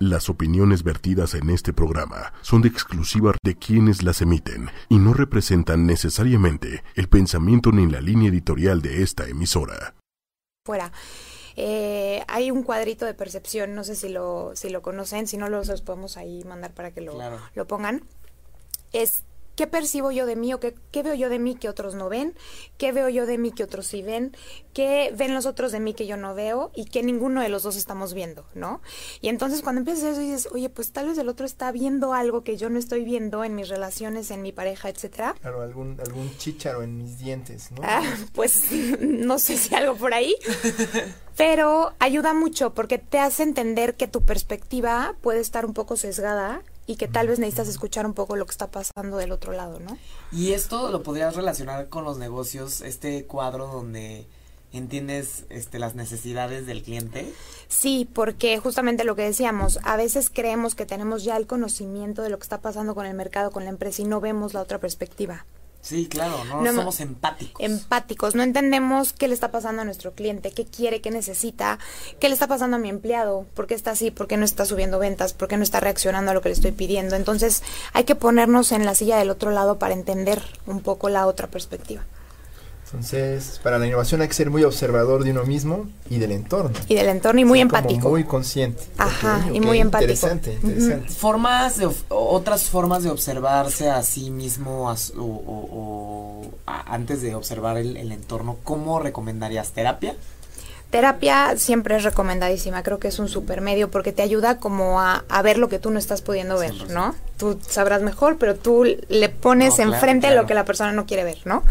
Las opiniones vertidas en este programa son de exclusiva de quienes las emiten y no representan necesariamente el pensamiento ni la línea editorial de esta emisora. Fuera. Eh, hay un cuadrito de percepción, no sé si lo, si lo conocen, si no los, podemos ahí mandar para que lo, lo pongan. Es ¿Qué percibo yo de mí o qué, veo yo de mí que otros no ven? ¿Qué veo yo de mí que otros sí ven? ¿Qué ven los otros de mí que yo no veo? Y que ninguno de los dos estamos viendo, ¿no? Y entonces cuando empiezas eso dices, oye, pues tal vez el otro está viendo algo que yo no estoy viendo en mis relaciones, en mi pareja, etcétera. Claro, algún, algún chícharo en mis dientes, ¿no? Ah, pues no sé si algo por ahí. pero ayuda mucho porque te hace entender que tu perspectiva puede estar un poco sesgada y que tal vez necesitas escuchar un poco lo que está pasando del otro lado, ¿no? Y esto lo podrías relacionar con los negocios, este cuadro donde entiendes este las necesidades del cliente. Sí, porque justamente lo que decíamos, a veces creemos que tenemos ya el conocimiento de lo que está pasando con el mercado, con la empresa y no vemos la otra perspectiva. Sí, claro, no, somos empáticos. Empáticos, no entendemos qué le está pasando a nuestro cliente, qué quiere, qué necesita, qué le está pasando a mi empleado, por qué está así, por qué no está subiendo ventas, por qué no está reaccionando a lo que le estoy pidiendo. Entonces hay que ponernos en la silla del otro lado para entender un poco la otra perspectiva. Entonces, para la innovación hay que ser muy observador de uno mismo y del entorno. Y del entorno y muy empático. muy consciente. Ajá, y muy empático. Interesante, interesante. Formas de, otras formas de observarse a sí mismo o, antes de observar el, entorno, ¿cómo recomendarías terapia? Terapia siempre es recomendadísima, creo que es un super medio porque te ayuda como a, ver lo que tú no estás pudiendo ver, ¿no? Tú sabrás mejor, pero tú le pones enfrente lo que la persona no quiere ver, ¿no?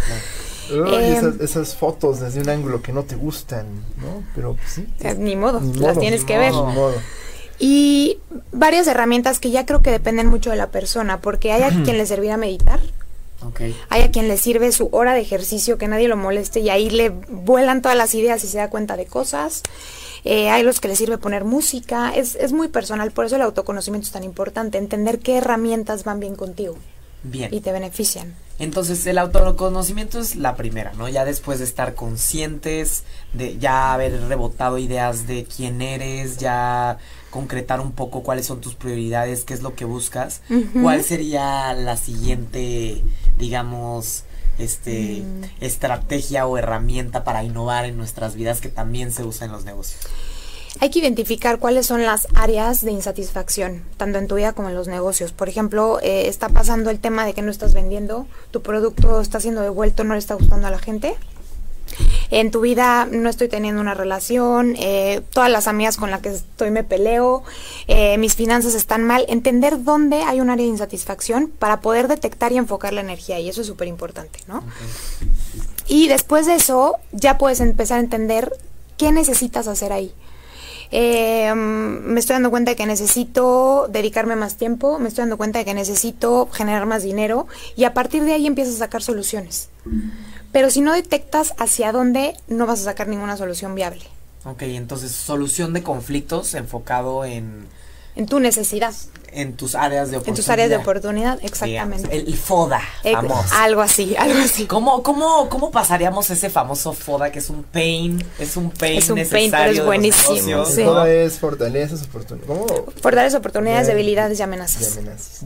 Em, esas, fotos desde un ángulo que no te gustan, ¿no? Pero pues, sí. Eh, ni, modo, las tienes que ver. Y varias herramientas que ya creo que dependen mucho de la persona, porque hay a quien le servirá meditar. Hay a quien le sirve su hora de ejercicio, que nadie lo moleste y ahí le vuelan todas las ideas y se da cuenta de cosas. Eh, hay los que le sirve poner música. Es, es muy personal, por eso el autoconocimiento es tan importante, entender qué herramientas van bien contigo. Bien. Y te benefician. Entonces el autoconocimiento es la primera, ¿no? Ya después de estar conscientes, de ya haber rebotado ideas de quién eres, ya concretar un poco cuáles son tus prioridades, qué es lo que buscas, cuál sería la siguiente, digamos, este mm. estrategia o herramienta para innovar en nuestras vidas que también se usa en los negocios hay que identificar cuáles son las áreas de insatisfacción, tanto en tu vida como en los negocios. Por ejemplo, eh, está pasando el tema de que no estás vendiendo, tu producto está siendo devuelto, no le está gustando a la gente. En tu vida no estoy teniendo una relación, eh, todas las amigas con las que estoy me peleo, eh, mis finanzas están mal. Entender dónde hay un área de insatisfacción para poder detectar y enfocar la energía, y eso es súper importante, ¿no? Y después de eso, ya puedes empezar a entender qué necesitas hacer ahí. Eh, me estoy dando cuenta de que necesito dedicarme más tiempo, me estoy dando cuenta de que necesito generar más dinero y a partir de ahí empiezas a sacar soluciones. Pero si no detectas hacia dónde, no vas a sacar ninguna solución viable. Ok, entonces solución de conflictos enfocado en... En tu necesidad en tus áreas de oportunidad. En tus áreas de oportunidad, exactamente. el, FODA, famoso. Algo así, algo así. ¿Cómo, cómo, ¿Cómo pasaríamos ese famoso FODA que es un pain, es un pain es un pain, pero es buenísimo. Sí. FODA es fortalezas, oportunidades. ¿Cómo? Fortalezas, oportunidades, debilidades y amenazas.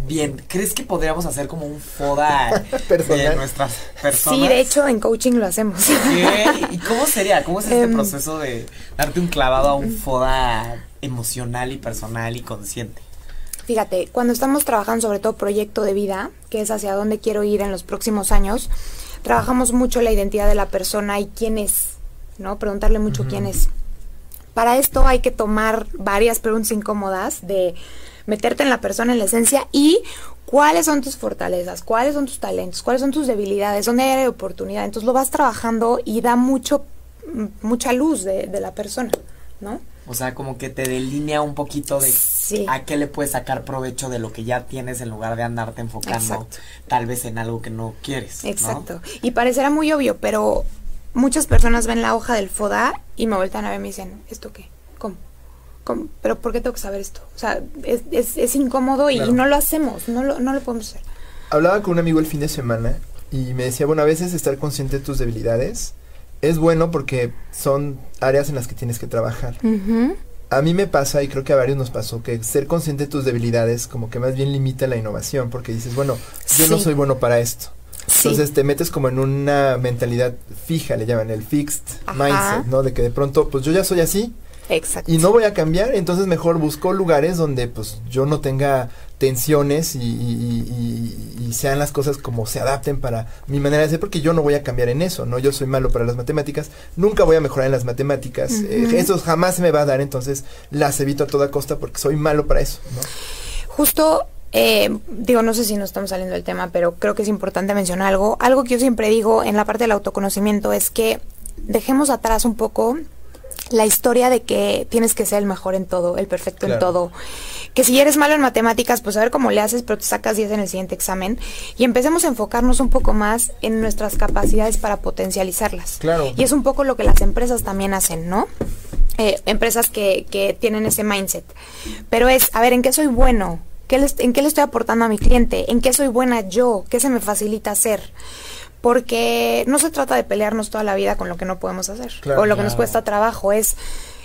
Bien, ¿crees que podríamos hacer como un FODA de nuestras personas? Sí, de hecho en coaching lo hacemos. ¿Y cómo sería? ¿Cómo es este em, proceso de darte un clavado a un FODA emocional y personal y consciente? Fíjate, cuando estamos trabajando sobre todo proyecto de vida, que es hacia dónde quiero ir en los próximos años, trabajamos mucho la identidad de la persona y quién es, ¿no? Preguntarle mucho quién es. Para esto hay que tomar varias preguntas incómodas de meterte en la persona, en la esencia y cuáles son tus fortalezas, cuáles son tus talentos, cuáles son tus debilidades, dónde hay oportunidad. Entonces lo vas trabajando y da mucho, mucha luz de, de la persona, ¿no? O sea, como que te delinea un poquito de a qué le puedes sacar provecho de lo que ya tienes en lugar de andarte enfocando tal vez en algo que no quieres. Exacto. Y parecerá muy obvio, pero muchas personas ven la hoja del FODA y me vueltan a ver y me dicen, ¿esto qué? ¿Cómo? ¿Cómo? ¿Pero por qué tengo que saber esto? O sea, es, es, es incómodo y, no lo hacemos, no lo, no lo podemos hacer. Hablaba con un amigo el fin de semana y me decía, bueno, a veces estar consciente de tus debilidades es bueno porque son áreas en las que tienes que trabajar. a mí me pasa, y creo que a varios nos pasó, que ser consciente de tus debilidades como que más bien limita la innovación, porque dices, bueno, yo no soy bueno para esto. Sí. Entonces te metes como en una mentalidad fija, le llaman el fixed Ajá. mindset, ¿no? De que de pronto, pues yo ya soy así Exacto. y no voy a cambiar, entonces mejor busco lugares donde pues yo no tenga tensiones y, y- y- y- y sean las cosas como se adapten para mi manera de ser, porque yo no voy a cambiar en eso, ¿no? Yo soy malo para las matemáticas, nunca voy a mejorar en las matemáticas, eh, eso jamás se me va a dar, entonces las evito a toda costa porque soy malo para eso, ¿no? Justo, eh, digo, no sé si nos estamos saliendo del tema, pero creo que es importante mencionar algo. Algo que yo siempre digo en la parte del autoconocimiento es que dejemos atrás un poco la historia de que tienes que ser el mejor en todo, el perfecto en todo. Que si eres malo en matemáticas, pues a ver cómo le haces, pero te sacas 10 en el siguiente examen. Y empecemos a enfocarnos un poco más en nuestras capacidades para potencializarlas. Claro. Y es un poco lo que las empresas también hacen, ¿no? Eh, empresas que, que tienen ese mindset. Pero es, a ver, ¿en qué soy bueno? ¿Qué les- ¿En qué le estoy aportando a mi cliente? ¿En qué soy buena yo? ¿Qué se me facilita hacer? Porque no se trata de pelearnos toda la vida con lo que no podemos hacer Claro. o lo que nos cuesta trabajo. Es,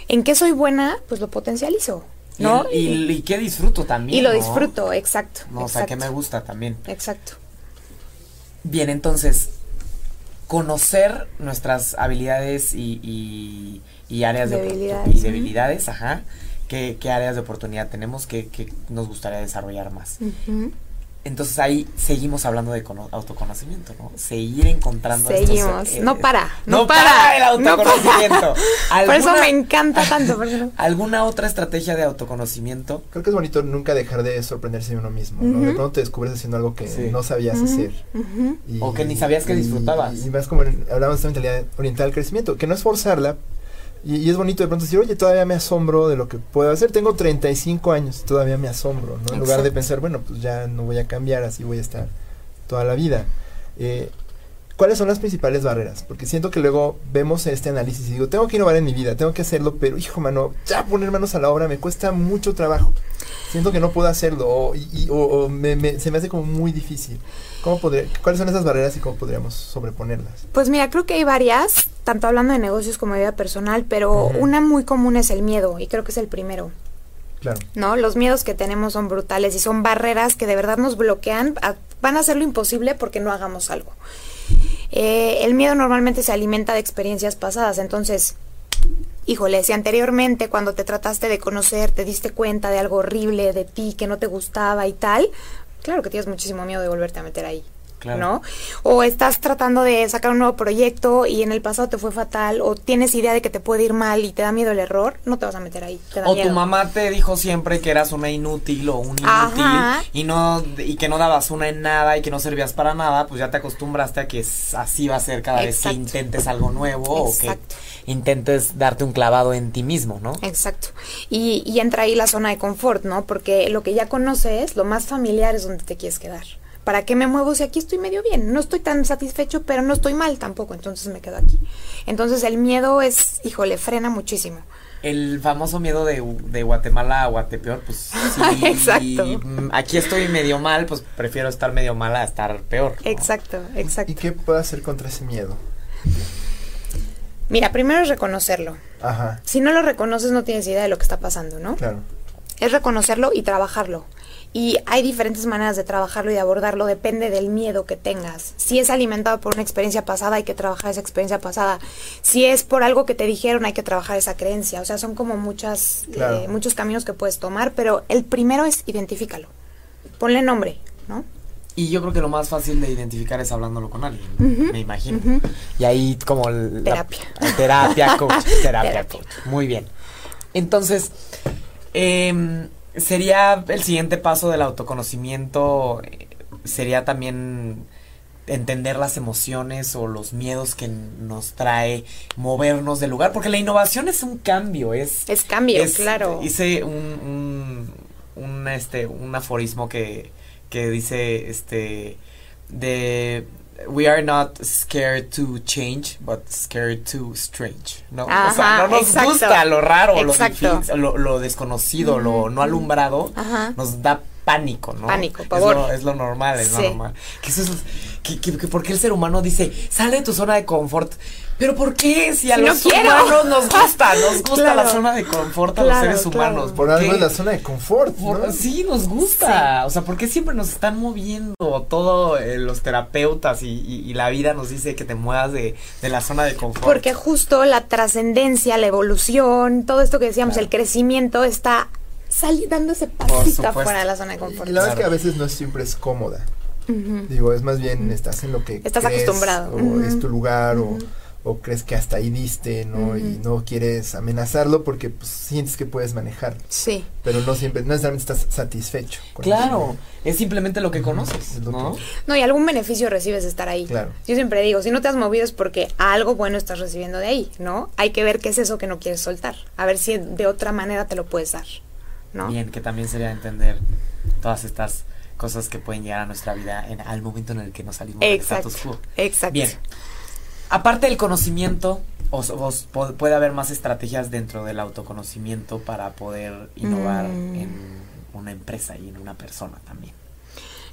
¿en qué soy buena? Pues lo potencializo, ¿no? Y, y, y que disfruto también. Y lo ¿no? disfruto, exacto. No, o sea, que me gusta también. Exacto. Bien, entonces, conocer nuestras habilidades y, y, y áreas de Debilidades, oportu- y debilidades, ajá. ¿Qué, qué áreas de oportunidad tenemos que, que nos gustaría desarrollar más? Ujú. Entonces ahí seguimos hablando de cono- autoconocimiento, ¿no? Seguir encontrando estos, Seguimos. eh, no para. no No, para para. el no para. autoconocimiento. Por eso ¿Alguna- me encanta tanto. ¿Alguna otra estrategia de autoconocimiento? Creo que es bonito nunca dejar de sorprenderse de uno mismo, ¿no? De pronto te descubres haciendo algo que Sí. no sabías hacer. Y- O que ni sabías que y- disfrutabas. Y, más como en- hablamos de esta mentalidad oriental al crecimiento, que no es forzarla. Y, y es bonito de pronto decir, oye, todavía me asombro de lo que puedo hacer. Tengo 35 años, todavía me asombro, ¿no? En lugar de pensar, bueno, pues ya no voy a cambiar, así voy a estar toda la vida. Eh, ¿Cuáles son las principales barreras? Porque siento que luego vemos este análisis y digo, tengo que innovar en mi vida, tengo que hacerlo, pero hijo, mano, ya poner manos a la obra me cuesta mucho trabajo. Siento que no puedo hacerlo o, y- y- o- o me- me- se me hace como muy difícil. ¿Cómo podría, ¿Cuáles son esas barreras y cómo podríamos sobreponerlas? Pues mira, creo que hay varias, tanto hablando de negocios como de vida personal, pero una muy común es el miedo, y creo que es el primero, Claro. ¿no? Los miedos que tenemos son brutales y son barreras que de verdad nos bloquean, a- van a hacer lo imposible porque no hagamos algo. Eh, el miedo normalmente se alimenta de experiencias pasadas, entonces, híjole, si anteriormente cuando te trataste de conocer te diste cuenta de algo horrible de ti que no te gustaba y tal, claro que tienes muchísimo miedo de volverte a meter ahí. Claro. ¿No? O estás tratando de sacar un nuevo proyecto y en el pasado te fue fatal, o tienes idea de que te puede ir mal y te da miedo el error, no te vas a meter ahí. Te da O miedo. tu mamá te dijo siempre que eras una inútil o un inútil Ajá. y no y que no dabas una en nada y que no servías para nada, pues ya te acostumbraste a que así va a ser cada vez que intentes algo nuevo Exacto. o que intentes darte un clavado en ti mismo, ¿no? Exacto. Y, y entra ahí la zona de confort, ¿no? Porque lo que ya conoces, lo más familiar es donde te quieres quedar. ¿Para qué me muevo si aquí estoy medio bien? No estoy tan satisfecho, pero no estoy mal tampoco, entonces me quedo aquí. Entonces el miedo es, híjole, frena muchísimo. El famoso miedo de, de Guatemala a Guatepeor, pues sí, Exacto. aquí estoy medio mal, pues prefiero estar medio mal a estar peor. ¿no? Exacto, exacto. ¿Y qué puedo hacer contra ese miedo? Mira, primero es reconocerlo. Ajá, Si no lo reconoces, no tienes idea de lo que está pasando, ¿no? claro. Es reconocerlo y trabajarlo. Y hay diferentes maneras de trabajarlo y de abordarlo, depende del miedo que tengas. Si es alimentado por una experiencia pasada, hay que trabajar esa experiencia pasada. Si es por algo que te dijeron, hay que trabajar esa creencia. O sea, son como muchas, Claro. eh, muchos caminos que puedes tomar, pero el primero es identifícalo. Ponle nombre, ¿no? Y yo creo que lo más fácil de identificar es hablándolo con alguien, me imagino. Y ahí como la- Terapia. terapia, coach, terapia, Terapia. coach. Muy bien. Entonces, em, sería el siguiente paso del autoconocimiento, eh, sería también entender las emociones o los miedos que nos trae movernos del lugar, porque la innovación es un cambio, es... Es cambio, es- claro. Hice un, un, un, este, un aforismo que, que dice, este, de, we are not scared to change, but scared to strange, ¿no? o sea, no nos exacto. gusta lo raro, lo, difícil, lo, lo desconocido, lo no alumbrado, Ajá. nos da pánico, ¿no? Pánico, Es lo, es lo normal, es Sí. lo normal. Que eso es, que, que, que porque el ser humano dice, sale de tu zona de confort. Pero ¿por qué? Si a Si no los quiero. humanos nos gusta, nos gusta Claro. la zona de confort a Claro, los seres claro. humanos. Por ¿Por algo es la zona de confort, Por- ¿no? sí, nos gusta. O sea, ¿por qué siempre nos están moviendo? Todo eh, los terapeutas y, y- y la vida nos dice que te muevas de, de la zona de confort. Porque justo la trascendencia, la evolución, todo esto que decíamos, Claro. el crecimiento está sali- dando ese pasito afuera de la zona de confort. Y la verdad es que a veces no siempre es cómoda. Digo, es más bien estás en lo que Estás crees, acostumbrado. O es tu lugar, o, o crees que hasta ahí diste, ¿no? Y no quieres amenazarlo porque pues, sientes que puedes manejar. Sí. Pero no siempre, no necesariamente estás satisfecho. con Claro, eso, es simplemente lo que conoces, ¿no? No, y algún beneficio recibes de estar ahí. Claro. Yo siempre digo, si no te has movido es porque algo bueno estás recibiendo de ahí, ¿no? Hay que ver qué es eso que no quieres soltar. A ver si de otra manera te lo puedes dar, ¿no? Bien, que también sería entender todas estas cosas que pueden llegar a nuestra vida en al momento en el que nos salimos del Exacto. status quo. Exacto. Bien. Aparte del conocimiento, os, puede haber más estrategias dentro del autoconocimiento para poder innovar Mm. en una empresa y en una persona también.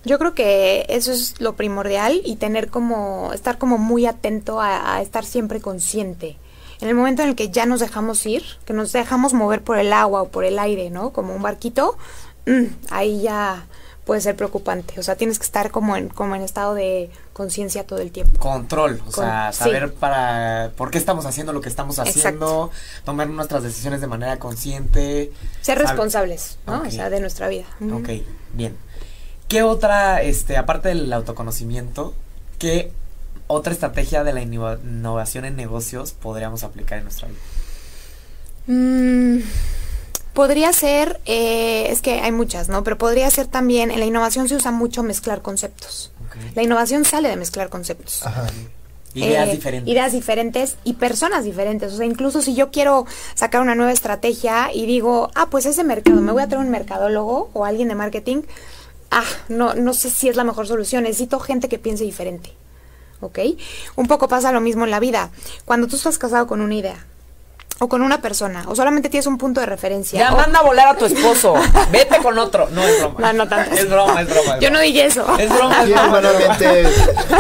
Yo creo que eso es lo primordial y tener como, estar como muy atento a, a estar siempre consciente. En el momento en el que ya nos dejamos ir, que nos dejamos mover por el agua o por el aire, ¿no? Como un barquito, mm, ahí ya puede ser preocupante. O sea, tienes que estar como en, como en estado de conciencia todo el tiempo. Control, o Con- sea, sí. saber para por qué estamos haciendo lo que estamos haciendo, tomar nuestras decisiones de manera consciente. Ser sab- responsables, ¿no? O sea, de nuestra vida. Ok, bien. ¿Qué otra, este, aparte del autoconocimiento, qué otra estrategia de la innova- innovación en negocios podríamos aplicar en nuestra vida? Mm, podría ser, eh, es que hay muchas, ¿no? Pero podría ser también, en la innovación se usa mucho mezclar conceptos. La innovación sale de mezclar conceptos. Ajá. Ideas Eh, diferentes. Ideas diferentes y personas diferentes. O sea, incluso si yo quiero sacar una nueva estrategia y digo, ah, pues ese mercado, me voy a traer un mercadólogo o alguien de marketing, ah, no, no sé si es la mejor solución. Necesito gente que piense diferente. ¿Ok? Un poco pasa lo mismo en la vida. Cuando tú estás casado con una idea o con una persona o solamente tienes un punto de referencia. Ya o- manda a volar a tu esposo. Vete con otro. No es broma. No, no tanto. Es broma, es broma. es Yo no dije eso. Es broma, es Aquí hermanamente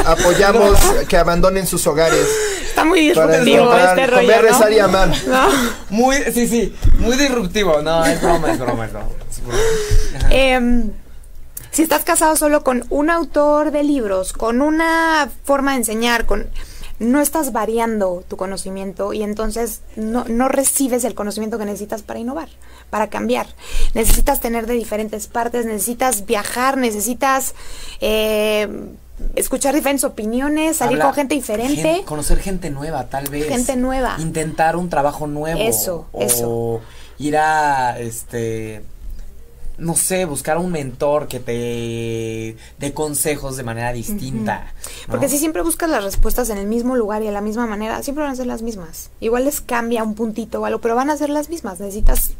apoyamos que abandonen sus hogares Está muy disruptivo este rollo, comer, ¿no? rezar y amar. No. Muy, sí, sí, muy disruptivo. No, es broma, es broma, es broma. Es broma. Ajá. Em, si estás casado solo con un autor de libros, con una forma de enseñar, con no estás variando tu conocimiento y entonces no, no recibes el conocimiento que necesitas para innovar, para cambiar. Necesitas tener de diferentes partes, necesitas viajar, necesitas eh, escuchar diferentes opiniones, salir Habla- con gente diferente. conocer gente nueva, tal vez. Gente nueva. Intentar un trabajo nuevo. Eso, o eso. ir a, este, no sé, buscar un mentor que te dé consejos de manera distinta. ¿no? Porque si siempre buscas las respuestas en el mismo lugar y de la misma manera, siempre van a ser las mismas. Igual les cambia un puntito o algo, pero van a ser las mismas. Necesitas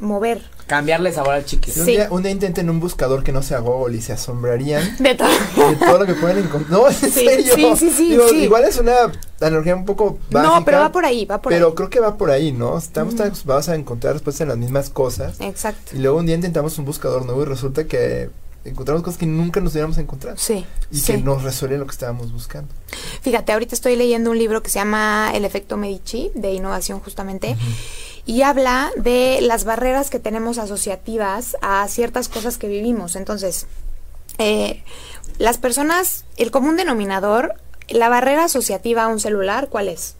mover Cambiarle sabor al chicle. Un, Sí. día, un día intenten un buscador que no sea Google y se asombrarían de todo. de todo lo que pueden encontrar. No, en Sí, serio. sí, sí, sí, Digo, sí. Igual es una analogía un poco básica. No, pero va por ahí, va por pero ahí. creo que va por ahí, ¿no? Estamos tan acostumbrados a encontrar respuestas en las mismas cosas. Exacto. Y luego un día intentamos un buscador nuevo y resulta que encontramos cosas que nunca nos hubiéramos encontrado. Sí. Y sí. que nos resuelven lo que estábamos buscando. Fíjate, ahorita estoy leyendo un libro que se llama El efecto Medici, de innovación justamente, y habla de las barreras que tenemos asociativas a ciertas cosas que vivimos. Entonces, eh, las personas, el común denominador, la barrera asociativa a un celular, ¿cuál es?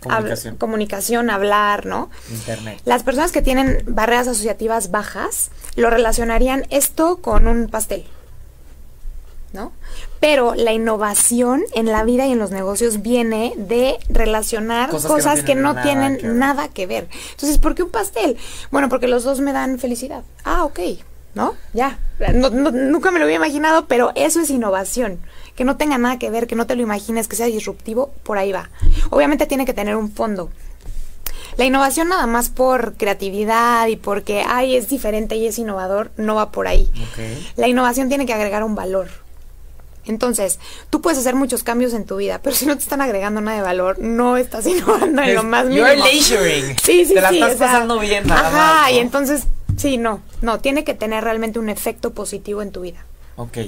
Comunicación. comunicación, hablar, ¿no? Internet. Las personas que tienen barreras asociativas bajas lo relacionarían esto con un pastel. ¿No? Pero la innovación en la vida y en los negocios viene de relacionar Cosas cosas, que no que tienen no nada tienen que ver. nada que ver. Entonces, ¿por qué un pastel? Bueno, porque los dos me dan felicidad. Ah, ok. ¿No? Ya. No- no- nunca me lo había imaginado, pero eso es innovación. Que no tenga nada que ver, que no te lo imagines, que sea disruptivo, por ahí va. Obviamente tiene que tener un fondo. La innovación nada más por creatividad y porque, ay, es diferente y es innovador, no va por ahí. La innovación tiene que agregar un valor. Entonces, tú puedes hacer muchos cambios en tu vida, pero si no te están agregando nada de valor, no estás innovando en lo más mínimo. You're leisuring. Sí, sí, Te la sí, estás o sea, pasando bien, nada Ajá, más, ¿no? y entonces Sí, no, no, tiene que tener realmente un efecto positivo en tu vida. Ok,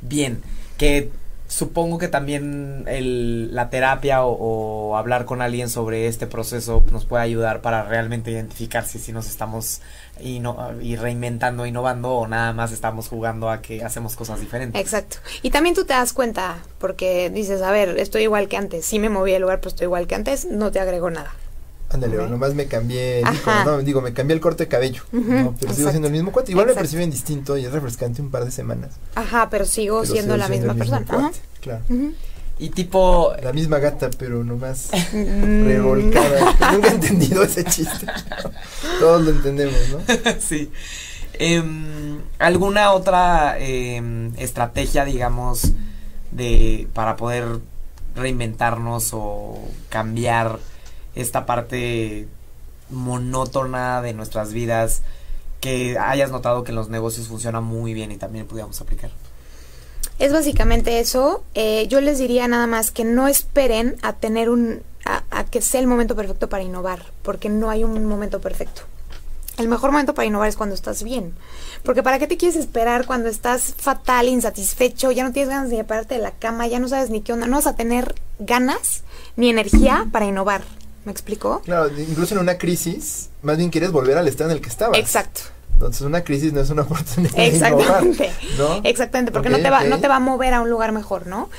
bien, que supongo que también el, la terapia o, hablar con alguien sobre este proceso nos puede ayudar para realmente identificar si, si nos estamos ino- y reinventando, innovando o nada más estamos jugando a que hacemos cosas diferentes. Exacto. Y también tú te das cuenta, porque dices, a ver, estoy igual que antes. Sí me moví de lugar, pero estoy igual que antes, no te agrego nada. Ándale, nomás me cambié, digo, no, digo, me cambié el corte de cabello, pero sigo siendo el mismo cuate. Igual me perciben distinto y es refrescante un par de semanas. Ajá, pero sigo pero siendo sigo la misma persona. Cuate, Claro. Y tipo, La misma gata, pero nomás Mm, revolcada. Nunca he entendido ese chiste. Todos lo entendemos, ¿no? sí. Em, ¿Alguna otra em, estrategia, digamos, de para poder reinventarnos o cambiar esta parte monótona de nuestras vidas que hayas notado que en los negocios funciona muy bien y también pudiéramos aplicar? Es básicamente eso. Eh, yo les diría nada más que no esperen a tener un, a, a que sea el momento perfecto para innovar, porque no hay un momento perfecto. El mejor momento para innovar es cuando estás bien. Porque ¿para qué te quieres esperar cuando estás fatal, insatisfecho, ya no tienes ganas ni de pararte de la cama, ya no sabes ni qué onda, no vas a tener ganas ni energía para innovar? ¿Me explicó? Claro, incluso en una crisis, más bien quieres volver al estado en el que estabas. Exacto. Entonces una crisis no es una oportunidad de innovar, Exactamente. ¿no? Exactamente, porque no te va, no te va a mover a un lugar mejor, ¿no?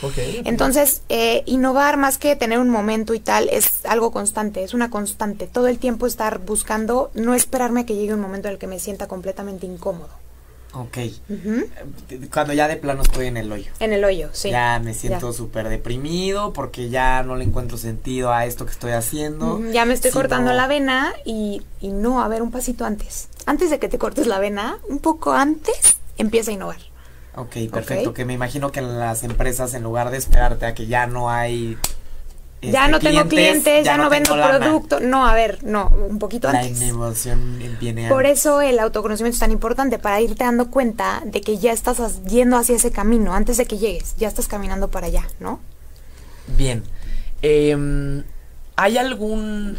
Entonces, eh, innovar más que tener un momento y tal es algo constante, es una constante. Todo el tiempo estar buscando, no esperarme a que llegue un momento en el que me sienta completamente incómodo. Ok. Ujú. Cuando ya de plano estoy en el hoyo. En el hoyo, sí. Ya me siento súper deprimido porque ya no le encuentro sentido a esto que estoy haciendo. Ya me estoy cortando la vena y, y no, a ver, un pasito antes. Antes de que te cortes la vena, un poco antes, empieza a innovar. Ok, perfecto. Que me imagino que en las empresas, en lugar de esperarte a que ya no hay. Ya este, no tengo clientes, ya, no, vendo producto. No, a ver, no, un poquito La antes. innovación viene Por antes. eso el autoconocimiento es tan importante, para irte dando cuenta de que ya estás yendo hacia ese camino, antes de que llegues, ya estás caminando para allá, ¿no? Bien. Em, ¿Hay algún.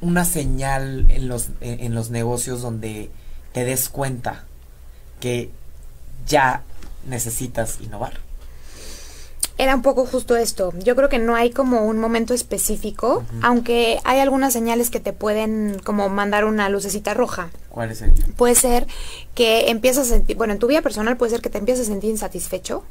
una señal en los, en, en los negocios donde te des cuenta que ya necesitas innovar? Era un poco justo esto. Yo creo que no hay como un momento específico, aunque hay algunas señales que te pueden como mandar una lucecita roja. ¿Cuál sería? Puede ser que empiezas a sentir, bueno, en tu vida personal puede ser que te empieces a sentir insatisfecho,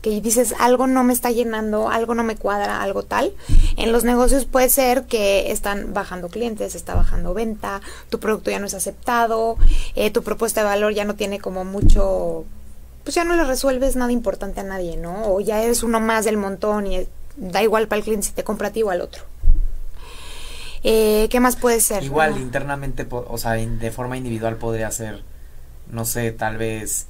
que dices algo no me está llenando, algo no me cuadra, algo tal. En los negocios puede ser que están bajando clientes, está bajando venta, tu producto ya no es aceptado, eh, tu propuesta de valor ya no tiene como mucho, pues ya no le resuelves nada importante a nadie, ¿no? O ya eres uno más del montón y da igual para el cliente si te compra a ti o al otro. Eh, ¿Qué más puede ser? Igual internamente, o sea, in- de forma individual podría ser, no sé, tal vez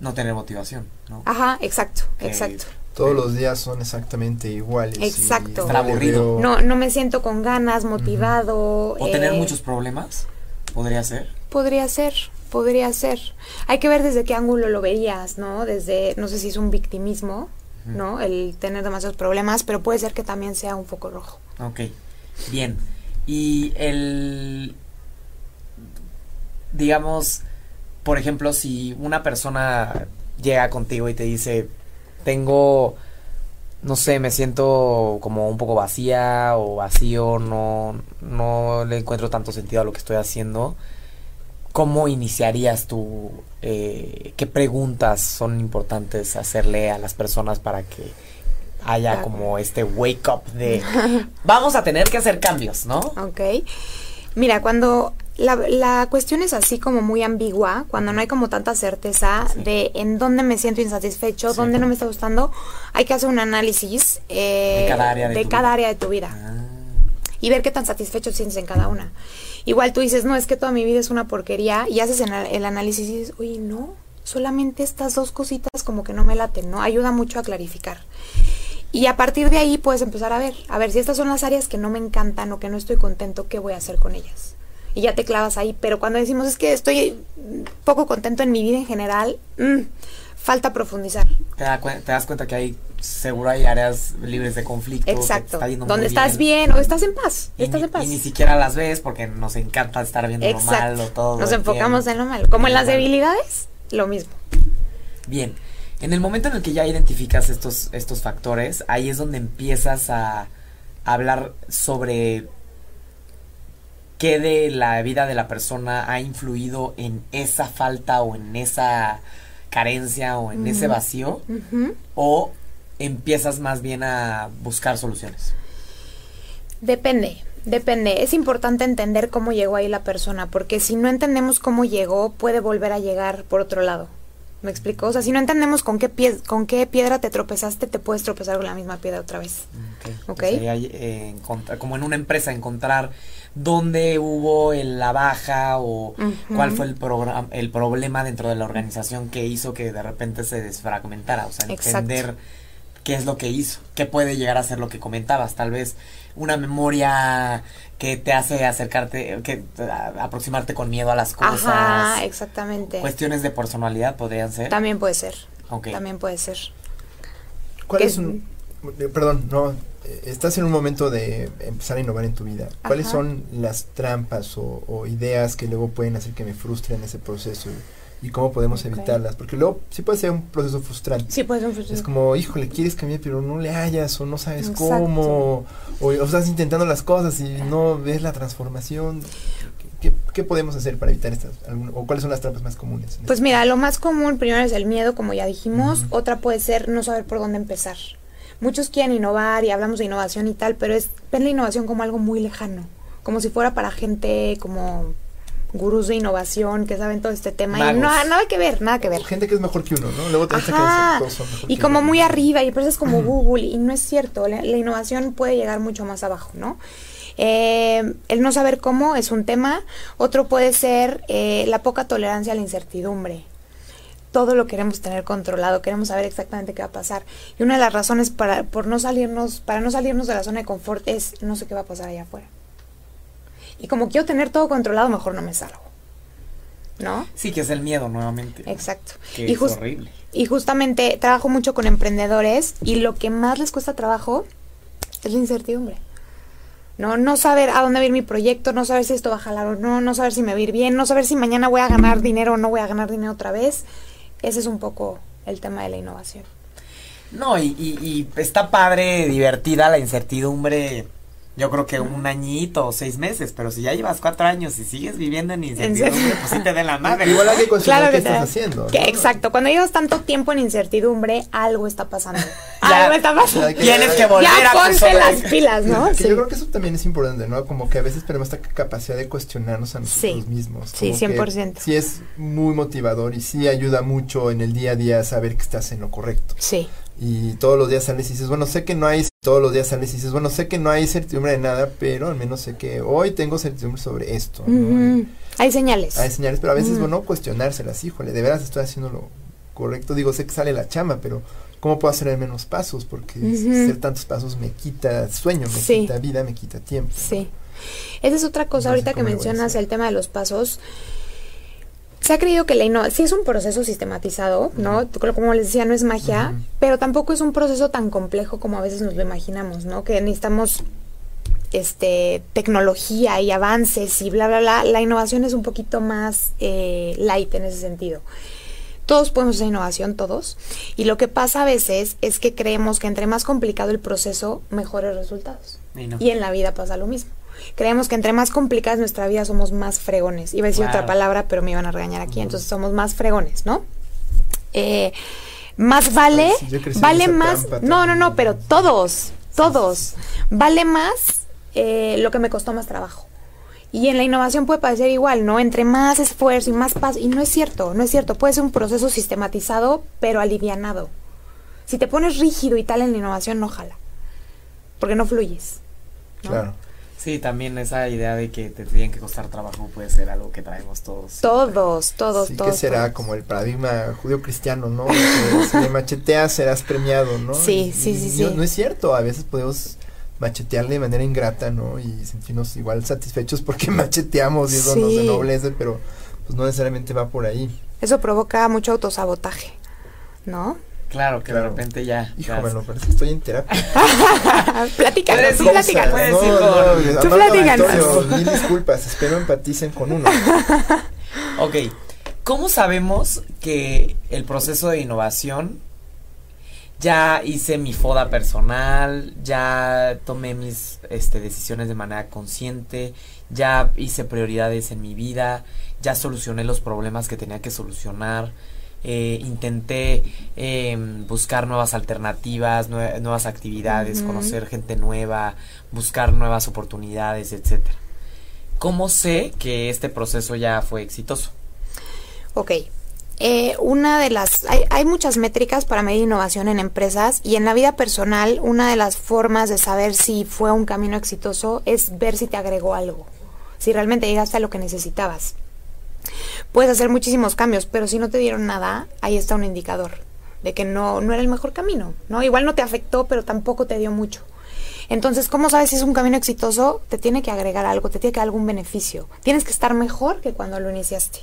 no tener motivación, ¿no? Ajá, exacto, Que- exacto. Todos los días son exactamente iguales. Exacto. no Estar aburrido. No, no me siento con ganas, motivado. O tener eh, muchos problemas, podría ser. Podría ser, podría ser. Hay que ver desde qué ángulo lo verías, ¿no? Desde, no sé si es un victimismo, ¿no? El tener demasiados problemas, pero puede ser que también sea un foco rojo. Ok, bien. Y el, digamos, por ejemplo, si una persona llega contigo y te dice, tengo, no sé, me siento como un poco vacía o vacío, no, no le encuentro tanto sentido a lo que estoy haciendo, ¿cómo iniciarías tú? eh, ¿Qué preguntas son importantes hacerle a las personas para que haya como este wake up de vamos a tener que hacer cambios, ¿no? Ok. Mira, cuando la, la cuestión es así como muy ambigua, cuando no hay como tanta certeza Sí. de en dónde me siento insatisfecho, Sí. dónde no me está gustando, hay que hacer un análisis eh, De cada área de tu cada vida. área de tu vida. Ah, y ver qué tan satisfecho te sientes en cada una. Igual tú dices, no, es que toda mi vida es una porquería y haces el, análisis y dices, oye, no, solamente estas dos cositas como que no me laten, ¿no? Ayuda mucho a clarificar. Y a partir de ahí puedes empezar a ver, a ver si estas son las áreas que no me encantan o que no estoy contento, ¿qué voy a hacer con ellas? Y ya te clavas ahí, pero cuando decimos es que estoy poco contento en mi vida en general, mm, falta profundizar. Te, da cuen- te das cuenta que hay, seguro hay áreas libres de conflicto. Exacto. está Donde estás bien o estás en paz. Y, Estás ni, en paz. y ni siquiera las ves porque nos encanta estar viendo lo malo todo. Nos enfocamos tiempo. en lo malo. Como en las debilidades, lo mismo. Bien, en el momento en el que ya identificas estos, estos factores, ahí es donde empiezas a hablar sobre qué de la vida de la persona ha influido en esa falta o en esa carencia o en ese vacío, o empiezas más bien a buscar soluciones. Depende, depende. Es importante entender cómo llegó ahí la persona, porque si no entendemos cómo llegó, puede volver a llegar por otro lado. ¿Me explico? O sea, si no entendemos con qué, pie- con qué piedra te tropezaste, te puedes tropezar con la misma piedra otra vez. Ok. Sería, eh, encontrar- como en una empresa, encontrar dónde hubo el- la baja o cuál fue el, el problema dentro de la organización que hizo que de repente se desfragmentara. O sea, Exacto. entender qué es lo que hizo, qué puede llegar a ser lo que comentabas. Tal vez una memoria que te hace acercarte, que a- aproximarte con miedo a las cosas. Ajá, exactamente. Cuestiones de personalidad podrían ser. También puede ser. También puede ser. ¿Cuál ¿Qué es un... eh, Perdón, no. eh, Estás en un momento de empezar a innovar en tu vida. ¿Cuáles Ajá. son las trampas o, o ideas que luego pueden hacer que me frustren ese proceso? ¿Y cómo podemos evitarlas? Porque luego sí puede ser un proceso frustrante. Sí, puede ser un frustrante. Es como, híjole, quieres cambiar, pero no le hallas o no sabes Exacto. cómo. O, o estás intentando las cosas y no ves la transformación. ¿Qué, qué- qué podemos hacer para evitar estas? algún- ¿O cuáles son las trampas más comunes? Pues mira, lo más común primero es el miedo, como ya dijimos. Otra puede ser no saber por dónde empezar. Muchos quieren innovar y hablamos de innovación y tal, pero es ven la innovación como algo muy lejano, como si fuera para gente como gurús de innovación que saben todo este tema y no nada que ver, nada que ver. Gente que es mejor que uno, ¿no? Luego te das cuenta Ajá. que todos son mejor Y que como uno. muy arriba, y empresas como Google, y no es cierto, la, la innovación puede llegar mucho más abajo, ¿no? Eh, el no saber cómo es un tema, otro puede ser eh, la poca tolerancia a la incertidumbre. Todo lo queremos tener controlado, queremos saber exactamente qué va a pasar. Y una de las razones para, por no salirnos, para no salirnos de la zona de confort es no sé qué va a pasar allá afuera. Y como quiero tener todo controlado, mejor no me salgo. ¿No? Sí, que es el miedo nuevamente. Exacto. Que Y es horrible. y justamente trabajo mucho con emprendedores y lo que más les cuesta trabajo es la incertidumbre. No, no saber a dónde va a ir mi proyecto, no saber si esto va a jalar o no, no saber si me va a ir bien, no saber si mañana voy a ganar dinero o no voy a ganar dinero otra vez. Ese es un poco el tema de la innovación. No, y, está padre, divertida la incertidumbre. Yo creo que un añito o seis meses, pero si ya llevas cuatro años y sigues viviendo en incertidumbre, pues sí te den la madre. Igual hay que cuestionar qué estás haciendo. que- ¿no? exacto, cuando llevas tanto tiempo en incertidumbre, algo está pasando. Ya. algo está pasando. Que- Tienes que volver Ya a ponte las pilas, ¿no? Que Sí. yo creo que eso también es importante, ¿no? Como que a veces tenemos esta capacidad de cuestionarnos a nosotros Sí. mismos. Sí, Como que 100%. Sí es muy motivador y sí ayuda mucho en el día a día saber que estás en lo correcto. Sí. Y todos los días sales y dices, bueno, sé que no hay, todos los días sales y dices, bueno, sé que no hay certidumbre de nada, pero al menos sé que hoy tengo certidumbre sobre esto. Hay señales. Hay señales, pero a veces, Ujú. bueno, cuestionárselas, híjole, de veras estoy haciendo lo correcto. Digo, sé que sale la chama, pero ¿cómo puedo hacer menos pasos? Porque Ujú. hacer tantos pasos me quita sueño, me Sí. quita vida, me quita tiempo. Sí. Esa es otra cosa, ahorita que mencionas el tema de los pasos. Se ha creído que la innovación, sí es un proceso sistematizado, ¿no? Como les decía, no es magia, pero tampoco es un proceso tan complejo como a veces nos lo imaginamos, ¿no? Que necesitamos este tecnología y avances y bla, bla, bla. La innovación es un poquito más eh, light en ese sentido. Todos podemos hacer innovación, todos. Y lo que pasa a veces es que creemos que entre más complicado el proceso, mejores resultados. Y no. Y en la vida pasa lo mismo. Creemos que entre más complicada es nuestra vida, somos más fregones. Iba a decir otra palabra, pero me iban a regañar aquí. Entonces somos más fregones, ¿no? Eh, más vale, vale más. trampa No, no, no, pero todos, todos. Vale más eh, lo que me costó más trabajo. Y en la innovación puede parecer igual, ¿no? Entre más esfuerzo y más paso. Y no es cierto, no es cierto. Puede ser un proceso sistematizado, pero alivianado. Si te pones rígido y tal en la innovación, no jala. Porque no fluyes. ¿no? Claro. Sí, también esa idea de que te tienen que costar trabajo puede ser algo que traemos todos. Todos, todos, sí, todos. que será todos. como el paradigma judío-cristiano, ¿no? Que si le macheteas serás premiado, ¿no? Sí, Y- sí, y sí, no- sí. No es cierto, a veces podemos machetearle de manera ingrata, ¿no? Y sentirnos igual satisfechos porque macheteamos y eso nos Sí. ennoblece, pero pues no necesariamente va por ahí. Eso provoca mucho autosabotaje. ¿no? Claro, que de repente ya. Hijo, ya- bueno, parece que estoy en terapia. platícanos, tú platícanos. no, no, Tú platícanos. Mil disculpas, espero empaticen con uno. Ok, ¿cómo sabemos que el proceso de innovación ya hice mi foda personal, ya tomé mis este, decisiones de manera consciente, ya hice prioridades en mi vida, ya solucioné los problemas que tenía que solucionar, eh, intenté em, buscar nuevas alternativas, nue- nuevas actividades, conocer gente nueva, buscar nuevas oportunidades, etcétera. ¿Cómo sé que este proceso ya fue exitoso? Ok. Eh, una de las. Hay, hay muchas métricas para medir innovación en empresas y en la vida personal, una de las formas de saber si fue un camino exitoso es ver si te agregó algo. Si realmente llegaste a lo que necesitabas. Puedes hacer muchísimos cambios, pero si no te dieron nada, ahí está un indicador de que no, no era el mejor camino, ¿no? Igual no te afectó, pero tampoco te dio mucho. Entonces, ¿cómo sabes si es un camino exitoso? Te tiene que agregar algo, te tiene que dar algún beneficio. Tienes que estar mejor que cuando lo iniciaste.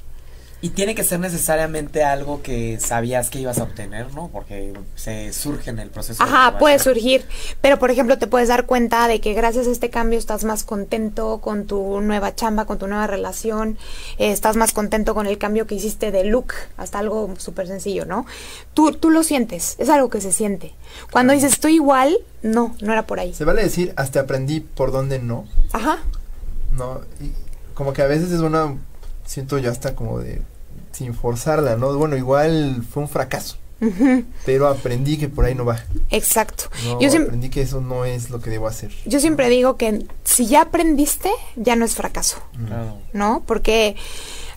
Y tiene que ser necesariamente algo que sabías que ibas a obtener, ¿no? Porque se surge en el proceso. Ajá, puede surgir, pero por ejemplo te puedes dar cuenta de que gracias a este cambio estás más contento con tu nueva chamba, con tu nueva relación, eh, estás más contento con el cambio que hiciste de look, hasta algo súper sencillo, ¿no? Tú, tú lo sientes, es algo que se siente. Cuando dices estoy igual, no, no era por ahí. Se vale decir, hasta aprendí por dónde no, Ajá, ¿no? Y como que a veces es una, siento yo hasta como de, sin forzarla, ¿no? Bueno, igual fue un fracaso, pero aprendí que por ahí no va. exacto. No, Yo siempre, aprendí que eso no es lo que debo hacer. yo siempre digo que si ya aprendiste, ya no es fracaso. Claro. ¿no? Porque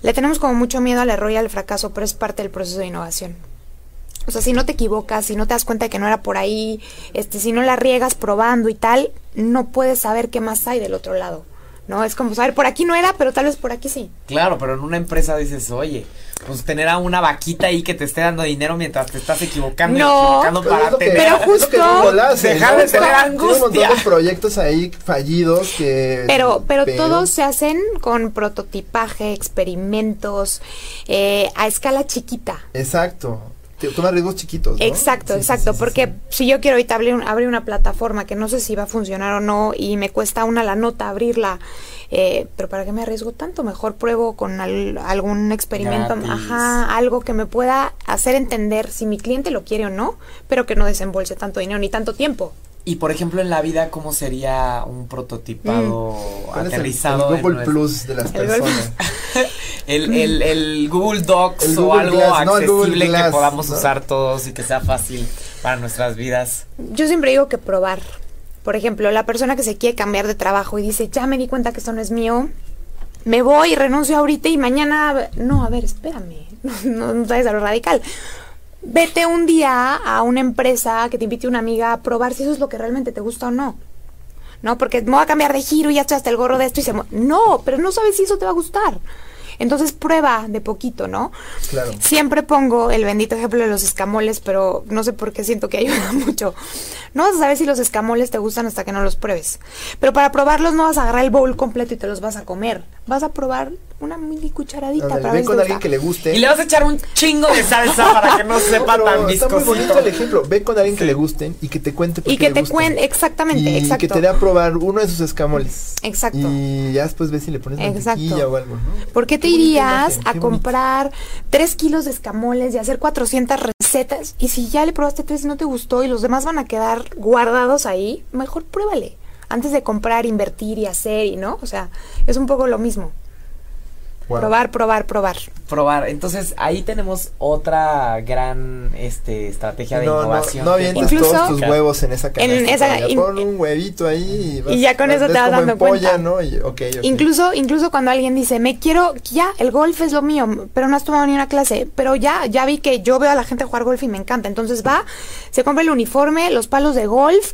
le tenemos como mucho miedo al error y al fracaso, pero es parte del proceso de innovación. O sea, si no te equivocas, si no te das cuenta de que no era por ahí, este, si no la riegas probando y tal, no puedes saber qué más hay del otro lado. ¿No? Es como saber, por aquí no era, pero tal vez por aquí sí. Claro, pero en una empresa dices, oye, pues tener a una vaquita ahí que te esté dando dinero mientras te estás equivocando No. y equivocando Pero para tener. Pero justo- Dejar ¿no? de tener Tiene un montón angustia. de proyectos ahí fallidos que... Pero, pero todos se hacen con prototipaje, experimentos, eh, a escala chiquita. Exacto. Toma riesgos chiquitos, ¿no? Exacto, Sí, exacto, sí, sí, porque si yo quiero ahorita abrir, un- abrir una plataforma que no sé si va a funcionar o no y me cuesta una la nota abrirla, eh, pero ¿para qué me arriesgo tanto? Mejor pruebo con al- algún experimento, Gratis. ajá, algo que me pueda hacer entender si mi cliente lo quiere o no, pero que no desembolse tanto dinero ni tanto tiempo. Y por ejemplo, en la vida, ¿cómo sería un prototipado ¿Cuál es el- aterrizado el, en Google Plus de las El personas. El, el, el Google Docs El o Google algo Glass, no, el Google accesible que podamos ¿no? usar todos y que sea fácil para nuestras vidas. Yo siempre digo que probar. Por ejemplo, la persona que se quiere cambiar de trabajo y dice, ya me di cuenta que esto no es mío, me voy, renuncio ahorita y mañana... No, a ver, espérame, no, no sabes a lo radical. Vete un día a una empresa que te invite una amiga a probar si eso es lo que realmente te gusta o no. No, porque me voy a cambiar de giro y ya estoy hasta el gorro de esto y se... No, pero no sabes si eso te va a gustar. Entonces prueba de poquito, ¿no? Claro. Siempre pongo el bendito ejemplo de los escamoles, pero no sé por qué siento que ayuda mucho. No vas a saber si los escamoles te gustan hasta que no los pruebes. Pero para probarlos no vas a agarrar el bowl completo y te los vas a comer. Vas a probar una mini cucharadita para ve ver si con alguien que le guste. Y le vas a echar un chingo de salsa para que no sepa Pero tan Está muy bonito viscosito. el ejemplo. Ve con alguien que le gusten y que te cuente por Y qué que le te cuente, exactamente, y exacto. que te dé a probar uno de sus escamoles. Exacto. Y ya después ves si le pones Exacto. mantequilla o algo, ¿no? ¿Por qué te Qué irías imagen, a comprar tres kilos de escamoles y hacer 400 recetas? Y si ya le probaste tres y no te gustó y los demás van a quedar guardados ahí, mejor pruébale. Antes de comprar, invertir y hacer y no. O sea, es un poco lo mismo. Wow. Probar, probar, probar. Probar. Entonces, ahí tenemos otra gran este estrategia de no, no, innovación. no que avientes Incluso- todos tus huevos en esa canasta. En esa- todavía. in- Pon un huevito ahí y, vas- Y ya con eso te vas dando empolla, cuenta. ¿no? Y. Incluso, incluso cuando alguien dice, me quiero, ya, el golf es lo mío, pero no has tomado ni una clase, pero ya, ya vi que yo veo a la gente jugar golf y me encanta. Entonces va, se compra el uniforme, los palos de golf,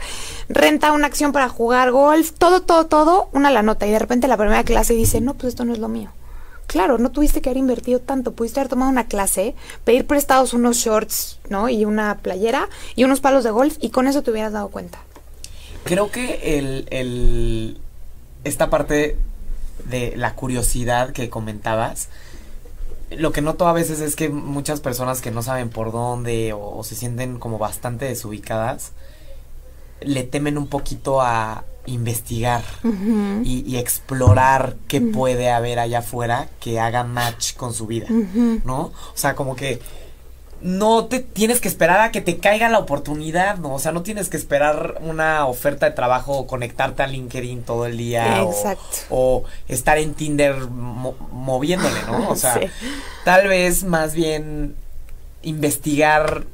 renta una acción para jugar golf, todo, todo, todo, una la nota. Y de repente la primera clase dice, no, pues esto no es lo mío. Claro, no tuviste que haber invertido tanto, pudiste haber tomado una clase, pedir prestados unos shorts, ¿no? Y una playera y unos palos de golf y con eso te hubieras dado cuenta. Creo que el, el esta parte de la curiosidad que comentabas lo que noto a veces es que muchas personas que no saben por dónde o, o se sienten como bastante desubicadas, le temen un poquito a investigar y, y explorar qué puede haber allá afuera que haga match con su vida. ¿no? O sea, como que no te tienes que esperar a que te caiga la oportunidad, ¿no? O sea, no tienes que esperar una oferta de trabajo o conectarte a LinkedIn todo el día. o- Exacto. O, estar en Tinder mo- moviéndole, ¿no? O sea, Sí. tal vez más bien investigar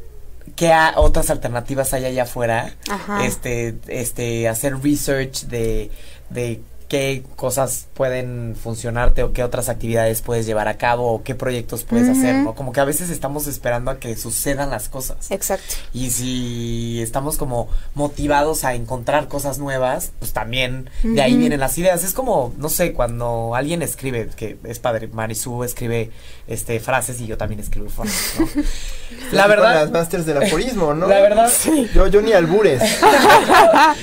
qué a- otras alternativas hay allá afuera. Ajá. Este, este, hacer research de, de qué cosas pueden funcionarte o qué otras actividades puedes llevar a cabo o qué proyectos puedes hacer, ¿no? Como que a veces estamos esperando a que sucedan las cosas. Exacto. Y si estamos como motivados a encontrar cosas nuevas, pues también de ahí vienen las ideas. Es como, no sé, cuando alguien escribe, que es padre, Marisú escribe este frases y yo también escribo frases, ¿no? la verdad, Las masters del aforismo, ¿no? la verdad, Yo, yo ni albures.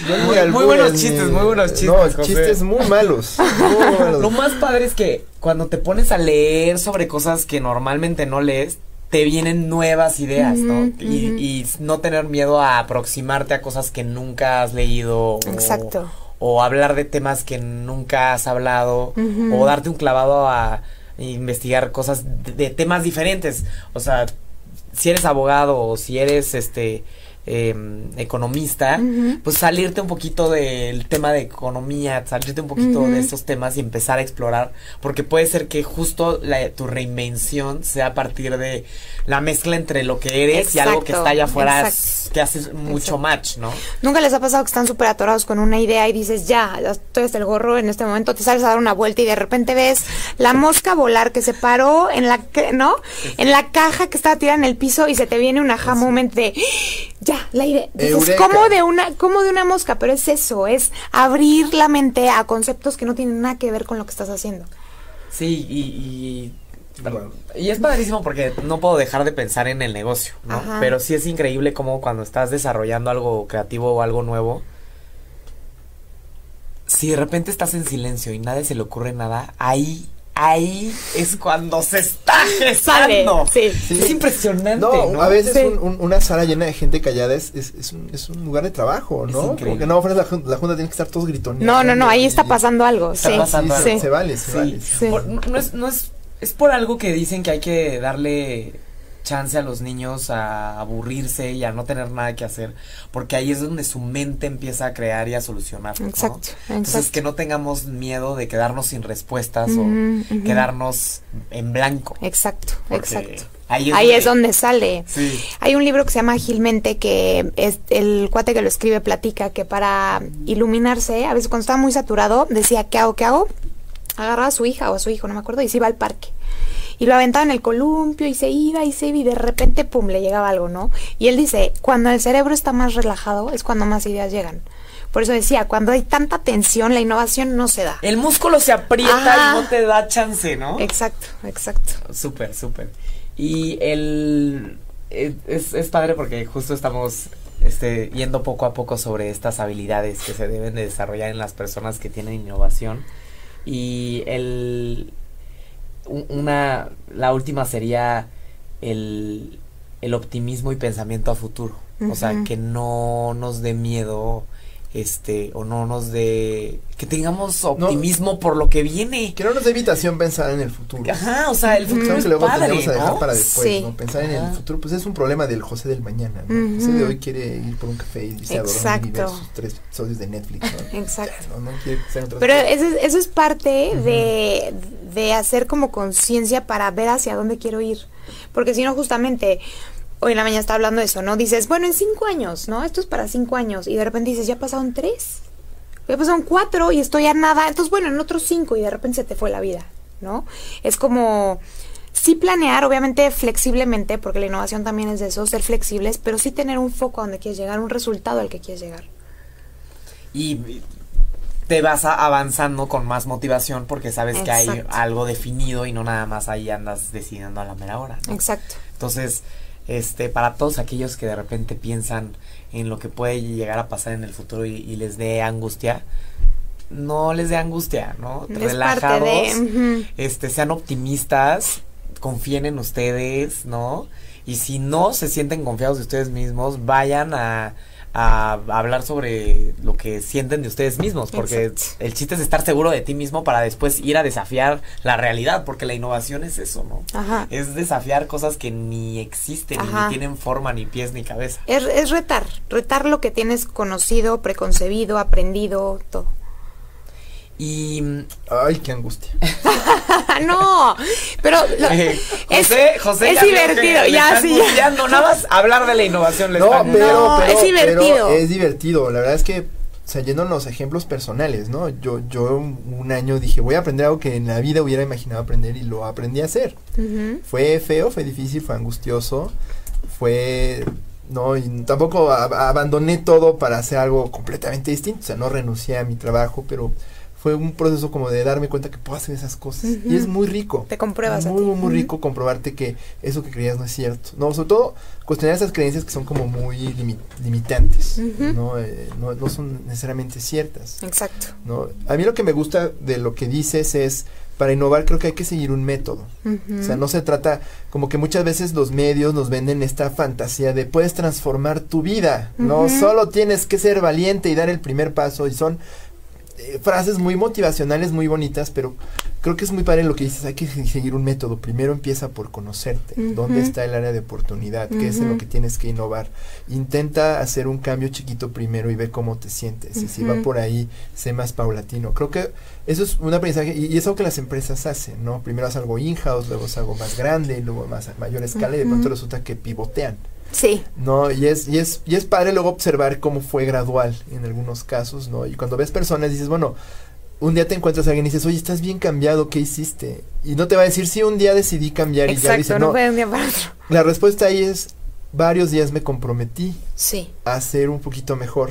Yo ni Muy- muy albures, buenos ni- chistes, muy buenos chistes, No, José. chistes muy malos. Muy malos. lo más padre es que cuando te pones a leer sobre cosas que normalmente no lees, te vienen nuevas ideas, ¿no? Y, no tener miedo a aproximarte a cosas que nunca has leído. o- Exacto. O, hablar de temas que nunca has hablado. O darte un clavado a investigar cosas de, de temas diferentes. O sea, si eres abogado o si eres este em, economista, pues salirte un poquito del tema de economía, salirte un poquito de esos temas y empezar a explorar, porque puede ser que justo la, tu reinvención sea a partir de la mezcla entre lo que eres y algo que está allá afuera que hace mucho Exacto. match, ¿no? ¿Nunca les ha pasado que están súper atorados con una idea y dices, ya, ya estoy hasta el gorro en este momento, te sales a dar una vuelta y de repente ves la mosca volar que se paró en la, ¿no? En la caja que estaba tirada en el piso y se te viene un aha moment de, ya, la idea. Dices, Eureka. ¿cómo de una, cómo de una mosca? Pero es eso, es abrir la mente a conceptos que no tienen nada que ver con lo que estás haciendo. Sí, y, y, es padrísimo porque no puedo dejar de pensar en el negocio, ¿no? Ajá. Pero sí es increíble como cuando estás desarrollando algo creativo o algo nuevo, si de repente estás en silencio y nadie se le ocurre nada, ahí, ahí es cuando se está gestando. Sí. Sí. Es impresionante, No, ¿no? a veces Sí. un- un- una sala llena de gente callada es, es, es un, es un lugar de trabajo, ¿no? Porque no, la, la junta tiene que estar todos gritoneando. No, no, no, ahí está pasando algo. Está sí, pasando Sí, algo. se, se vale, se Sí. vale. Sí. Por- no, no es, no es, es por algo que dicen que hay que darle chance a los niños a aburrirse y a no tener nada que hacer, porque ahí es donde su mente empieza a crear y a solucionar. ¿no? Exacto, Entonces que no tengamos miedo de quedarnos sin respuestas o quedarnos en blanco. Exacto, exacto. Ahí es, Ahí donde, es donde sale. Sí. Hay un libro que se llama Gilmente que es el cuate que lo escribe platica que para iluminarse, a veces cuando estaba muy saturado, decía, ¿qué hago? ¿Qué hago? Agarraba a su hija o a su hijo, no me acuerdo, y se iba al parque. Y lo aventaba en el columpio y se iba y se iba y de repente, pum, le llegaba algo, ¿no? Y él dice, cuando el cerebro está más relajado es cuando más ideas llegan. Por eso decía, cuando hay tanta tensión, la innovación no se da. El músculo se aprieta y no te da chance, ¿no? Exacto, exacto. Súper, súper. Y el eh, es, es padre porque justo estamos este, yendo poco a poco sobre estas habilidades que se deben de desarrollar en las personas que tienen innovación. Y el una la última sería el, el optimismo y pensamiento a futuro. O sea, que no nos dé miedo este o no nos dé que tengamos optimismo por lo que viene. Que no nos dé invitación pensar en el futuro. Ajá, o sea, el futuro es que luego padre, a dejar ¿no? para después, Sí. ¿no? Pensar en el futuro, pues es un problema del José del mañana, ¿no? José de hoy quiere ir por un café y a dormir y ver Exacto. sus tres episodios de Netflix, ¿no? Exacto. No, no quiere otras Pero cosas. eso, es- eso es parte de, de hacer como conciencia para ver hacia dónde quiero ir. Porque si no, justamente, hoy en la mañana está hablando de eso, ¿no? Dices, bueno, en cinco años, ¿no? Esto es para cinco años. Y de repente dices, ya pasaron tres. Ya pasaron cuatro y estoy a nada. Entonces, bueno, en otros cinco y de repente se te fue la vida, ¿no? Es como... Sí planear, obviamente flexiblemente, porque la innovación también es de eso, ser flexibles, pero sí tener un foco a donde quieres llegar, un resultado al que quieres llegar. y te vas a- avanzando con más motivación porque sabes que hay algo definido y no nada más ahí andas decidiendo a la mera hora. ¿no? Exacto. Entonces, este, para todos aquellos que de repente piensan en lo que puede llegar a pasar en el futuro y, y les dé angustia, no les dé angustia, ¿no? Es Relajados, este, sean optimistas, confíen en ustedes, ¿no? Y si no se sienten confiados de ustedes mismos, vayan a, a hablar sobre lo que sienten de ustedes mismos, porque Exacto. el chiste es estar seguro de ti mismo para después ir a desafiar la realidad, porque la innovación es eso, ¿no? Ajá. Es desafiar cosas que ni existen, y ni tienen forma, ni pies, ni cabeza. Es, es retar, retar lo que tienes conocido, preconcebido, aprendido, todo. Y Ay, qué angustia. no, pero lo- eh, es, José, José es ya veo que divertido, ya sí. ya. angustiando, nada más hablar de la innovación le No, pero, No, pero- es pero divertido. es divertido. La verdad es que, o sea, yéndonos a ejemplos personales, ¿no? Yo, yo un, año dije, voy a aprender algo que en la vida hubiera imaginado aprender y lo aprendí a hacer. Fue feo, fue difícil, fue angustioso, fue... No, y tampoco abandoné todo para hacer algo completamente distinto. O sea, no renuncié a mi trabajo, pero fue un proceso como de darme cuenta que puedo hacer esas cosas. Y es muy rico. Te compruebas Muy, muy, rico comprobarte que eso que creías no es cierto. No, sobre todo cuestionar esas creencias que son como muy limi- limitantes. ¿no? Eh, no, no son necesariamente ciertas. Exacto. ¿no? A mí lo que me gusta de lo que dices es, para innovar creo que hay que seguir un método. O sea, no se trata, como que muchas veces los medios nos venden esta fantasía de puedes transformar tu vida, no solo tienes que ser valiente y dar el primer paso y son eh, frases muy motivacionales, muy bonitas, pero creo que es muy padre lo que dices, hay que se- seguir un método. Primero empieza por conocerte, dónde está el área de oportunidad, qué es en lo que tienes que innovar. Intenta hacer un cambio chiquito primero y ve cómo te sientes. Y si va por ahí, sé más paulatino. Creo que eso es un aprendizaje y, y es algo que las empresas hacen, ¿no? Primero es algo in-house, luego es algo más grande, luego más a mayor escala y de pronto resulta que pivotean. Sí. No, y es, y es, y es padre luego observar cómo fue gradual en algunos casos, ¿no? Y cuando ves personas dices, bueno, un día te encuentras a alguien y dices, oye, estás bien cambiado, ¿qué hiciste? Y no te va a decir, sí, un día decidí cambiar y ya dice, no no. fue de un día para otro. La respuesta ahí es, varios días me comprometí Sí. a ser un poquito mejor.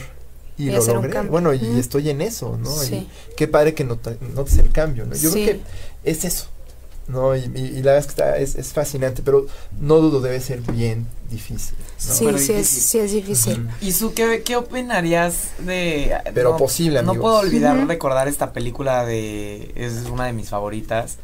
Y, Y lo logré. Bueno, y estoy en eso, ¿no? Sí. Y qué padre que nota- notes el cambio, ¿no? Yo Sí. creo que es eso, ¿no? Y, y- y la verdad es que está, es, es fascinante, pero no dudo, debe ser bien difícil. ¿no? Sí, sí es, difícil. sí es difícil. ¿Y su qué, qué opinarías de... Pero no, posible, No puedo olvidar recordar esta película de... Es una de mis favoritas.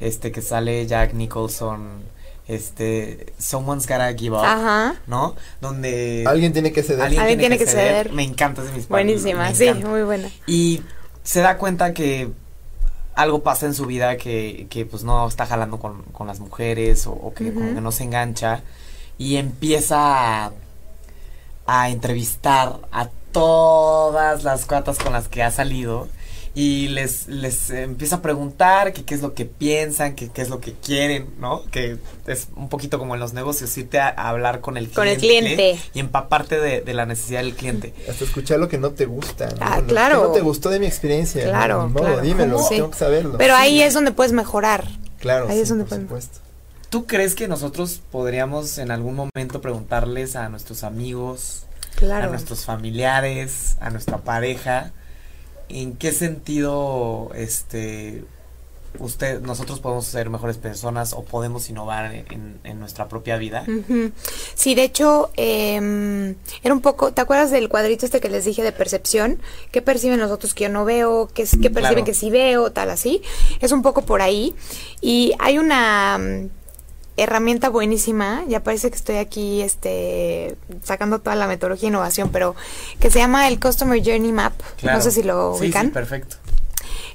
Este que sale Jack Nicholson. Este... Someone's Gotta Give Up. Ajá. ¿No? Donde... Alguien tiene que ceder. Alguien tiene que ceder. Me encanta, es de mis Buenísima, sí, muy buena. Y se da cuenta que algo pasa en su vida que, que pues no está jalando con, con las mujeres o, o que como que no se engancha y empieza a, a entrevistar a todas las cuatas con las que ha salido y les, les empieza a preguntar que qué es lo que piensan, que qué es lo que quieren, ¿no? Que es un poquito como en los negocios, irte a, a hablar con el Con el cliente cliente. y empaparte de, de la necesidad del cliente. Hasta escuchar lo que no te gusta. ¿no? Ah, Lo que claro. no te gustó de mi experiencia. Claro, claro. dímelo, Sí. tengo que saberlo. Pero ahí es donde puedes mejorar. Claro, ahí sí, es donde por podemos- supuesto. ¿Tú crees que nosotros podríamos en algún momento preguntarles a nuestros amigos, a Claro. nuestros familiares, a nuestra pareja, en qué sentido este usted nosotros podemos ser mejores personas o podemos innovar en, en nuestra propia vida? Sí, de hecho, em, era un poco, ¿te acuerdas del cuadrito este que les dije de percepción? ¿Qué perciben los otros que yo no veo? ¿Qué, perciben Claro. que sí veo? Tal así. Es un poco por ahí. Y hay una herramienta buenísima, ya parece que estoy aquí este sacando toda la metodología de innovación, pero que se llama el Customer Journey Map. Claro. No sé si lo Sí, ubican. Sí, perfecto.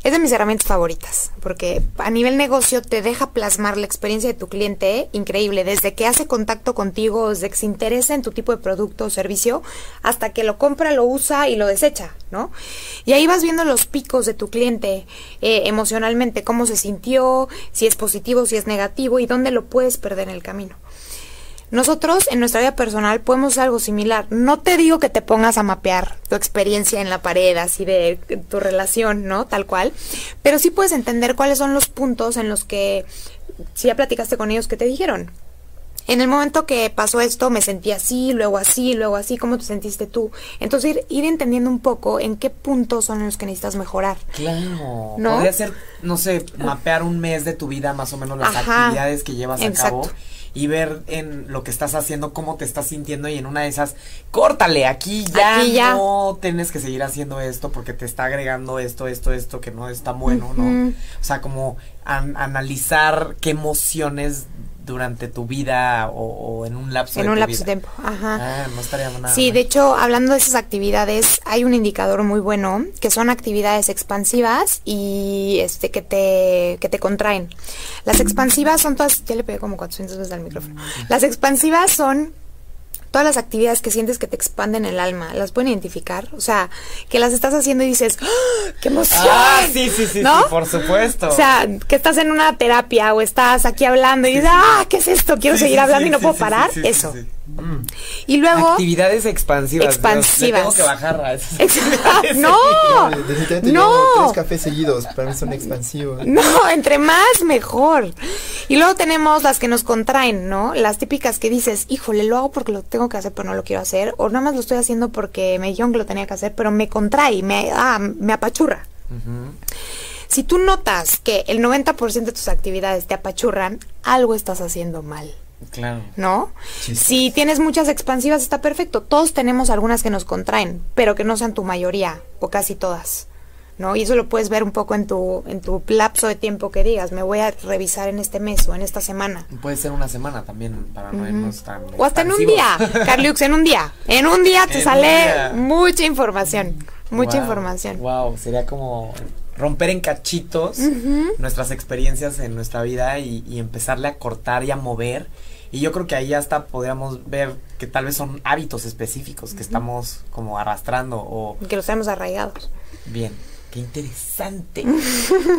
Es de mis herramientas favoritas, porque a nivel negocio te deja plasmar la experiencia de tu cliente increíble, desde que hace contacto contigo, desde que se interesa en tu tipo de producto o servicio, hasta que lo compra, lo usa y lo desecha, ¿no? Y ahí vas viendo los picos de tu cliente eh, emocionalmente, cómo se sintió, si es positivo, si es negativo y dónde lo puedes perder en el camino. Nosotros en nuestra vida personal podemos hacer algo similar. No te digo que te pongas a mapear tu experiencia en la pared, así de tu relación, ¿no? Tal cual. Pero sí puedes entender cuáles son los puntos en los que, si ya platicaste con ellos, ¿qué te dijeron? En el momento que pasó esto me sentí así, luego así, luego así, ¿cómo te sentiste tú? Entonces ir, ir entendiendo un poco en qué puntos son los que necesitas mejorar. Claro. ¿No? Podría ser, no sé, mapear un mes de tu vida, más o menos las Ajá. actividades que llevas a cabo y ver en lo que estás haciendo cómo te estás sintiendo y en una de esas, córtale, aquí ya, Aquí ya. no tienes que seguir haciendo esto porque te está agregando esto, esto, esto que no está bueno, ¿no? O sea, como an- analizar qué emociones durante tu vida o, o en un lapso En de un tu lapso de tiempo. Ajá. Ah, no estaría nada Sí, mal. de hecho, hablando de esas actividades, hay un indicador muy bueno que son actividades expansivas y este que te que te contraen. Las expansivas son todas, ya le pegué como 400 veces al micrófono. Las expansivas son todas las actividades que sientes que te expanden el alma. ¿Las pueden identificar? O sea, que las estás haciendo y dices, ¡Ah, ¡qué emoción! Ah, sí, sí, sí, ¿No? sí, por supuesto. O sea, que estás en una terapia o estás aquí hablando y dices, ¡ah, qué es esto! Quiero seguir hablando y no puedo parar. Eso. Y luego... Actividades expansivas. Dios, Expansivas. le tengo que bajar a esas actividades. ¡No! Definitivamente No. yo tres cafés seguidos, para mí son expansivos. No, entre más mejor. Y luego tenemos las que nos contraen, ¿no? Las típicas que dices, híjole, lo hago porque lo tengo que hacer, pero no lo quiero hacer. O nada más lo estoy haciendo porque me dijeron que lo tenía que hacer, pero me contrae, me, ah, me apachurra. Si tú notas que el 90% de tus actividades te apachurran, algo estás haciendo mal. Claro. ¿no? Si tienes muchas expansivas está perfecto. Todos tenemos algunas que nos contraen, pero que no sean tu mayoría o casi todas. ¿No? Y eso lo puedes ver un poco en tu en tu lapso de tiempo que digas, me voy a revisar en este mes o en esta semana. Puede ser una semana también para no irnos tan. O hasta en un día, Carliux, en un día. En un día te En sale día. mucha información, mucha Wow, información. Wow, sería como romper en cachitos nuestras experiencias en nuestra vida y, y empezarle a cortar y a mover. Y yo creo que ahí hasta podríamos ver que tal vez son hábitos específicos que estamos como arrastrando o Que los tenemos arraigados. Bien, qué interesante.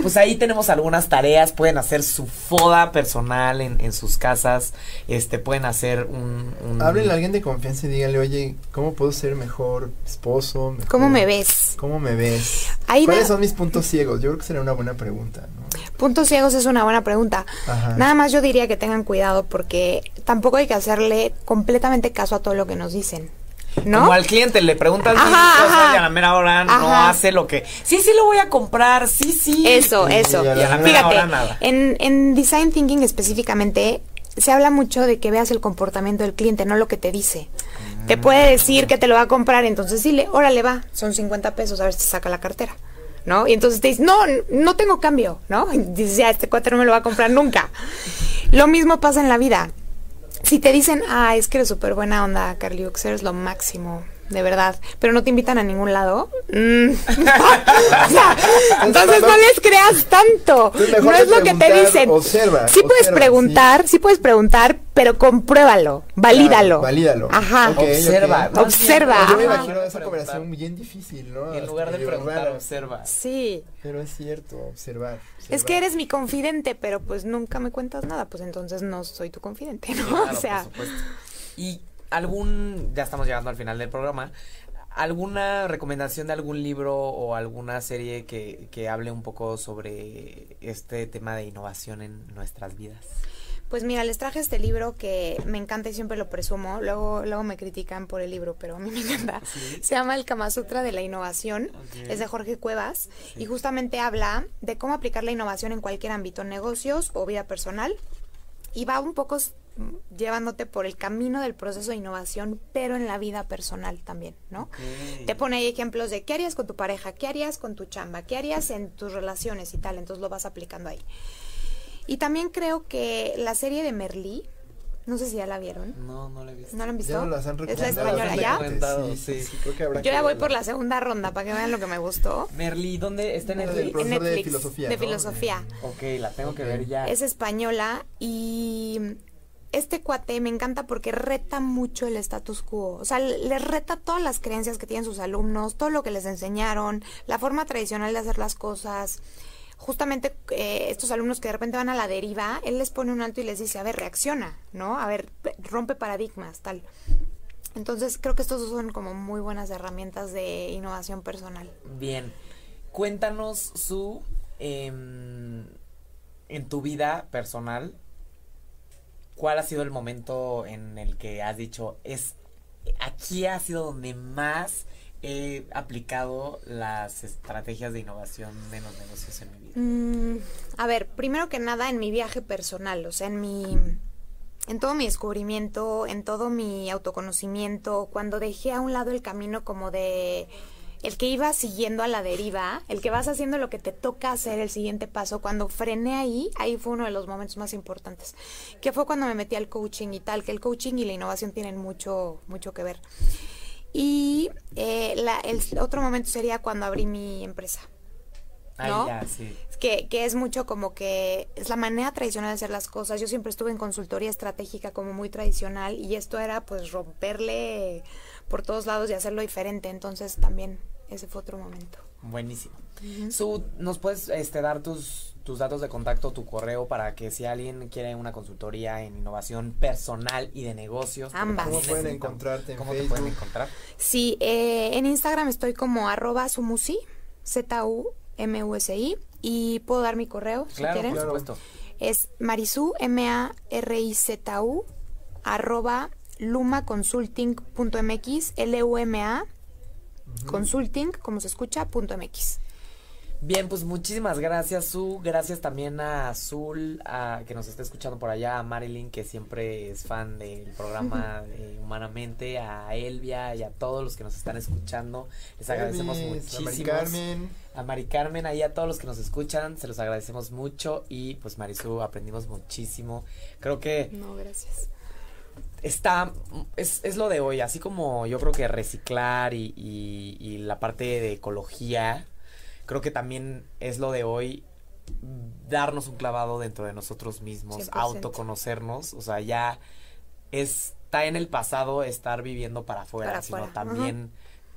Pues ahí tenemos algunas tareas, pueden hacer su foda personal en, en sus casas, este, pueden hacer un... un Háblenle a alguien de confianza y díganle, oye, ¿cómo puedo ser mejor esposo? mejor- ¿Cómo me ves? ¿Cómo me ves? Ahí ¿Cuáles son mis puntos ciegos? Yo creo que sería una buena pregunta, ¿no? Puntos ciegos es una buena pregunta. Ajá. Nada más yo diría que tengan cuidado porque tampoco hay que hacerle completamente caso a todo lo que nos dicen. ¿No? Como al cliente le preguntas mil Ajá, cosas ajá. y a la mera hora no hace lo que... Sí, sí lo voy a comprar, sí, sí. Eso, Y eso. a la Y a la mera Fíjate, hora nada. en, en design thinking específicamente se habla mucho de que veas el comportamiento del cliente, no lo que te dice. Te puede decir que te lo va a comprar, entonces dile, órale va, son 50 pesos, a ver si te saca la cartera. ¿No? Y entonces te dice, no, no tengo cambio, ¿no? Y dices, ya, este cuate no me lo va a comprar nunca. Lo mismo pasa en la vida. Si te dicen, ah, es que eres súper buena onda, Carliux, eres lo máximo, de verdad, pero no te invitan a ningún lado, mm. O sea, entonces no les creas tanto. No es lo que te dicen. observa, sí puedes preguntar, sí. puedes preguntar, pero compruébalo, valídalo. Claro, valídalo. Ajá. Observa. Observa. Yo me imagino esa conversación bien difícil, ¿no? En lugar de preguntar, rara. observa. Sí. Pero es cierto, observar. Es que eres mi confidente, pero pues nunca me cuentas nada, pues entonces no soy tu confidente, ¿no? Claro, o sea, por supuesto. Y algún, ya estamos llegando al final del programa, ¿alguna recomendación de algún libro o alguna serie que, que hable un poco sobre este tema de innovación en nuestras vidas? Pues mira, les traje este libro que me encanta y siempre lo presumo. Luego, luego me critican por el libro, pero a mí me encanta. Se llama El Kama Sutra de la Innovación. Ok. Es de Jorge Cuevas y justamente habla de cómo aplicar la innovación en cualquier ámbito, negocios o vida personal. Y va un poco llevándote por el camino del proceso de innovación, pero en la vida personal también, ¿no? Te pone ahí ejemplos de qué harías con tu pareja, qué harías con tu chamba, qué harías en tus relaciones y tal, entonces lo vas aplicando ahí. Y también creo que la serie de Merlí, no sé si ya la vieron. No, no lo he visto. ¿No la han visto? Ya nos las han es la recomendado española. ¿ya? Recomendado, Sí, sí, sí. sí, creo que habrá Yo que ya voy verla. por la segunda ronda para que vean lo que me gustó. Merly, ¿dónde está en Una Netflix? del profesor en de filosofía, de ¿no? filosofía. Ok, la tengo que ver ya. Es española y este cuate me encanta porque reta mucho el status quo. O sea, le reta todas las creencias que tienen sus alumnos, todo lo que les enseñaron, la forma tradicional de hacer las cosas. Justamente eh, estos alumnos que de repente van a la deriva, él les pone un alto y les dice, a ver, reacciona, ¿no? A ver, rompe paradigmas, tal. Entonces creo que estos son como muy buenas herramientas de innovación personal. Bien, cuéntanos su em, en tu vida personal. ¿Cuál ha sido el momento en el que has dicho es aquí ha sido donde más he aplicado las estrategias de innovación de los negocios en mi vida? Mm, a ver, primero que nada en mi viaje personal, o sea, en mi en todo mi descubrimiento, en todo mi autoconocimiento, cuando dejé a un lado el camino como de el que iba siguiendo a la deriva, el que vas haciendo lo que te toca hacer el siguiente paso, cuando frené ahí, ahí fue uno de los momentos más importantes, que fue cuando me metí al coaching y tal, que el coaching y la innovación tienen mucho, mucho que ver. Y eh, la, el otro momento sería cuando abrí mi empresa. ¿no? Ay, ya, sí. Que, que es mucho como que es la manera tradicional de hacer las cosas. Yo siempre estuve en consultoría estratégica como muy tradicional y esto era pues romperle por todos lados y hacerlo diferente. Entonces también ese fue otro momento. Buenísimo. Su, ¿nos puedes este, dar tus, tus datos de contacto, tu correo, para que si alguien quiere una consultoría en innovación personal y de negocios? Ambas. ¿Cómo pueden encontrarte en ¿Cómo te pueden encontrar? Sí, eh, en Instagram estoy como arroba sumusi, Z-U-M-U-S-I, y puedo dar mi correo si Claro, quieren. por supuesto. Es marisu, M-A-R-I-Z-U, arroba lumaconsulting.mx, L-U-M-A, consulting, como se escucha, punto MX. Bien, pues muchísimas gracias, Su. Gracias también a Azul, a, que nos está escuchando por allá, a Marilyn, que siempre es fan del programa de Humanamente, a Elvia y a todos los que nos están escuchando. Les agradecemos Elvis, a muchísimo. Mari Carmen. A Mari Carmen, ahí a todos los que nos escuchan, se los agradecemos mucho. Y pues Marisu, aprendimos muchísimo. Creo que No, gracias. Está es, es lo de hoy, así como yo creo que reciclar y, y- y la parte de ecología, creo que también es lo de hoy darnos un clavado dentro de nosotros mismos, 100%. autoconocernos, o sea, ya está en el pasado estar viviendo para afuera, Para sino afuera, también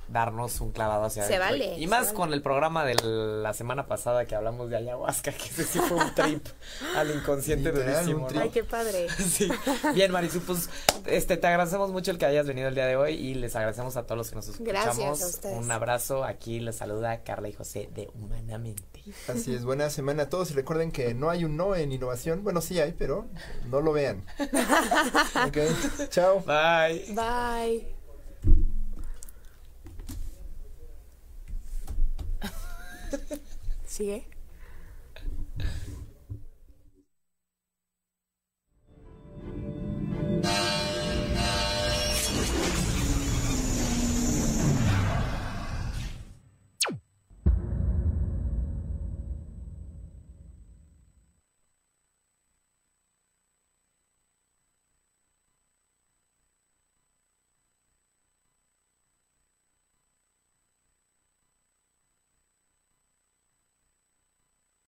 darnos un clavado hacia Se adentro. vale, Y más vale. con el programa de la semana pasada que hablamos de ayahuasca, que ese sí fue un trip al inconsciente durísimo, un ¿no? trip. Ay, qué padre. Sí. Bien, Marisu, pues este, te agradecemos mucho el que hayas venido el día de hoy y les agradecemos a todos los que nos escuchamos. Gracias a ustedes. Un abrazo. Aquí les saluda Carla y José de Humanamente. Así es, buena semana a todos y recuerden que no hay un no en innovación. Bueno, sí hay, pero no lo vean. ok, chao. Bye. Bye. ¿Sigue?